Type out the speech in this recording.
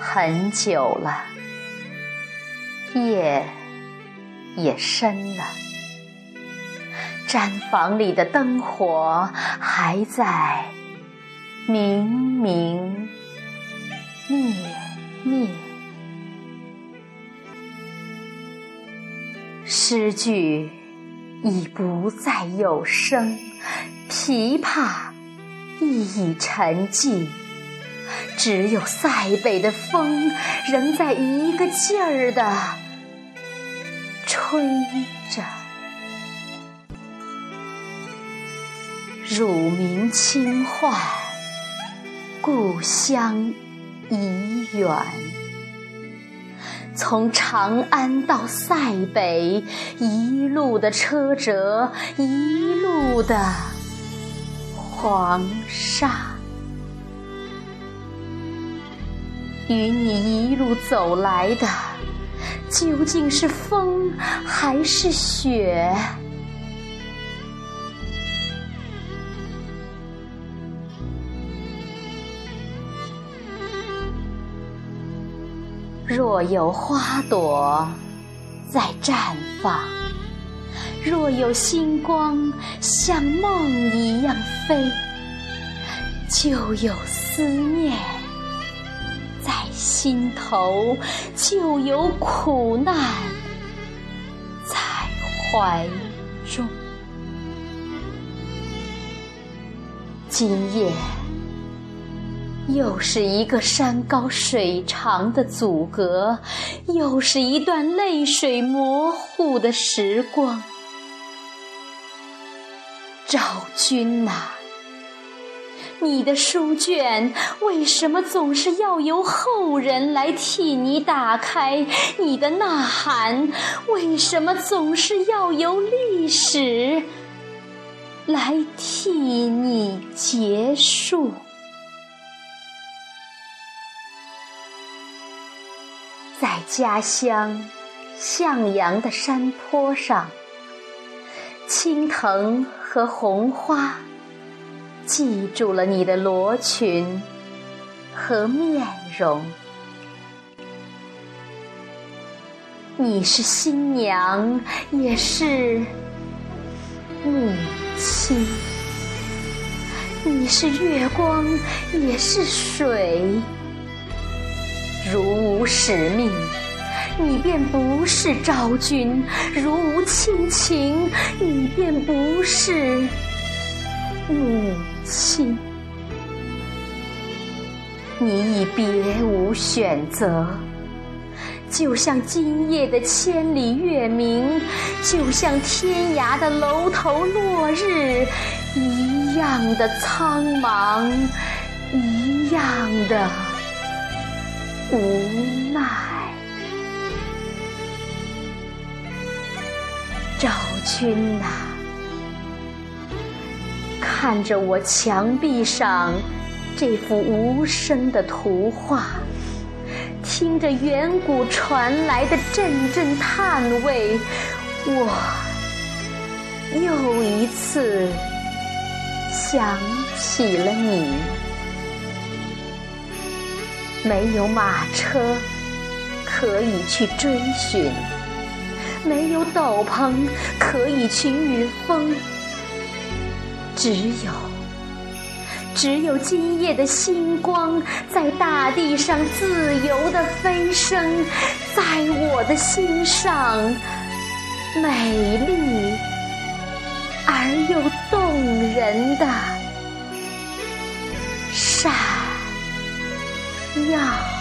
很久了，夜也深了，毡房里的灯火还在明明灭灭。诗句已不再有声，琵琶亦已沉寂。只有塞北的风，仍在一个劲儿的吹着。乳名轻唤，故乡已远。从长安到塞北，一路的车辙，一路的黄沙。与你一路走来的，究竟是风还是雪？若有花朵在绽放，若有星光像梦一样飞，就有思念。心头就有苦难在怀中。今夜又是一个山高水长的阻隔，又是一段泪水模糊的时光。赵君呐！你的书卷为什么总是要由后人来替你打开？你的呐喊为什么总是要由历史来替你结束？在家乡向阳的山坡上，青藤和红花。记住了你的罗裙和面容，你是新娘，也是母亲；你是月光，也是水。如无使命，你便不是昭君；如无亲情，你便不是母。亲，你已别无选择，就像今夜的千里月明，就像天涯的楼头落日，一样的苍茫，一样的无奈。赵君呐。看着我墙壁上这幅无声的图画，听着远古传来的阵阵叹味，我又一次想起了你。没有马车可以去追寻，没有斗篷可以去御风。只有，只有今夜的星光在大地上自由的飞升，在我的心上，美丽而又动人的闪耀。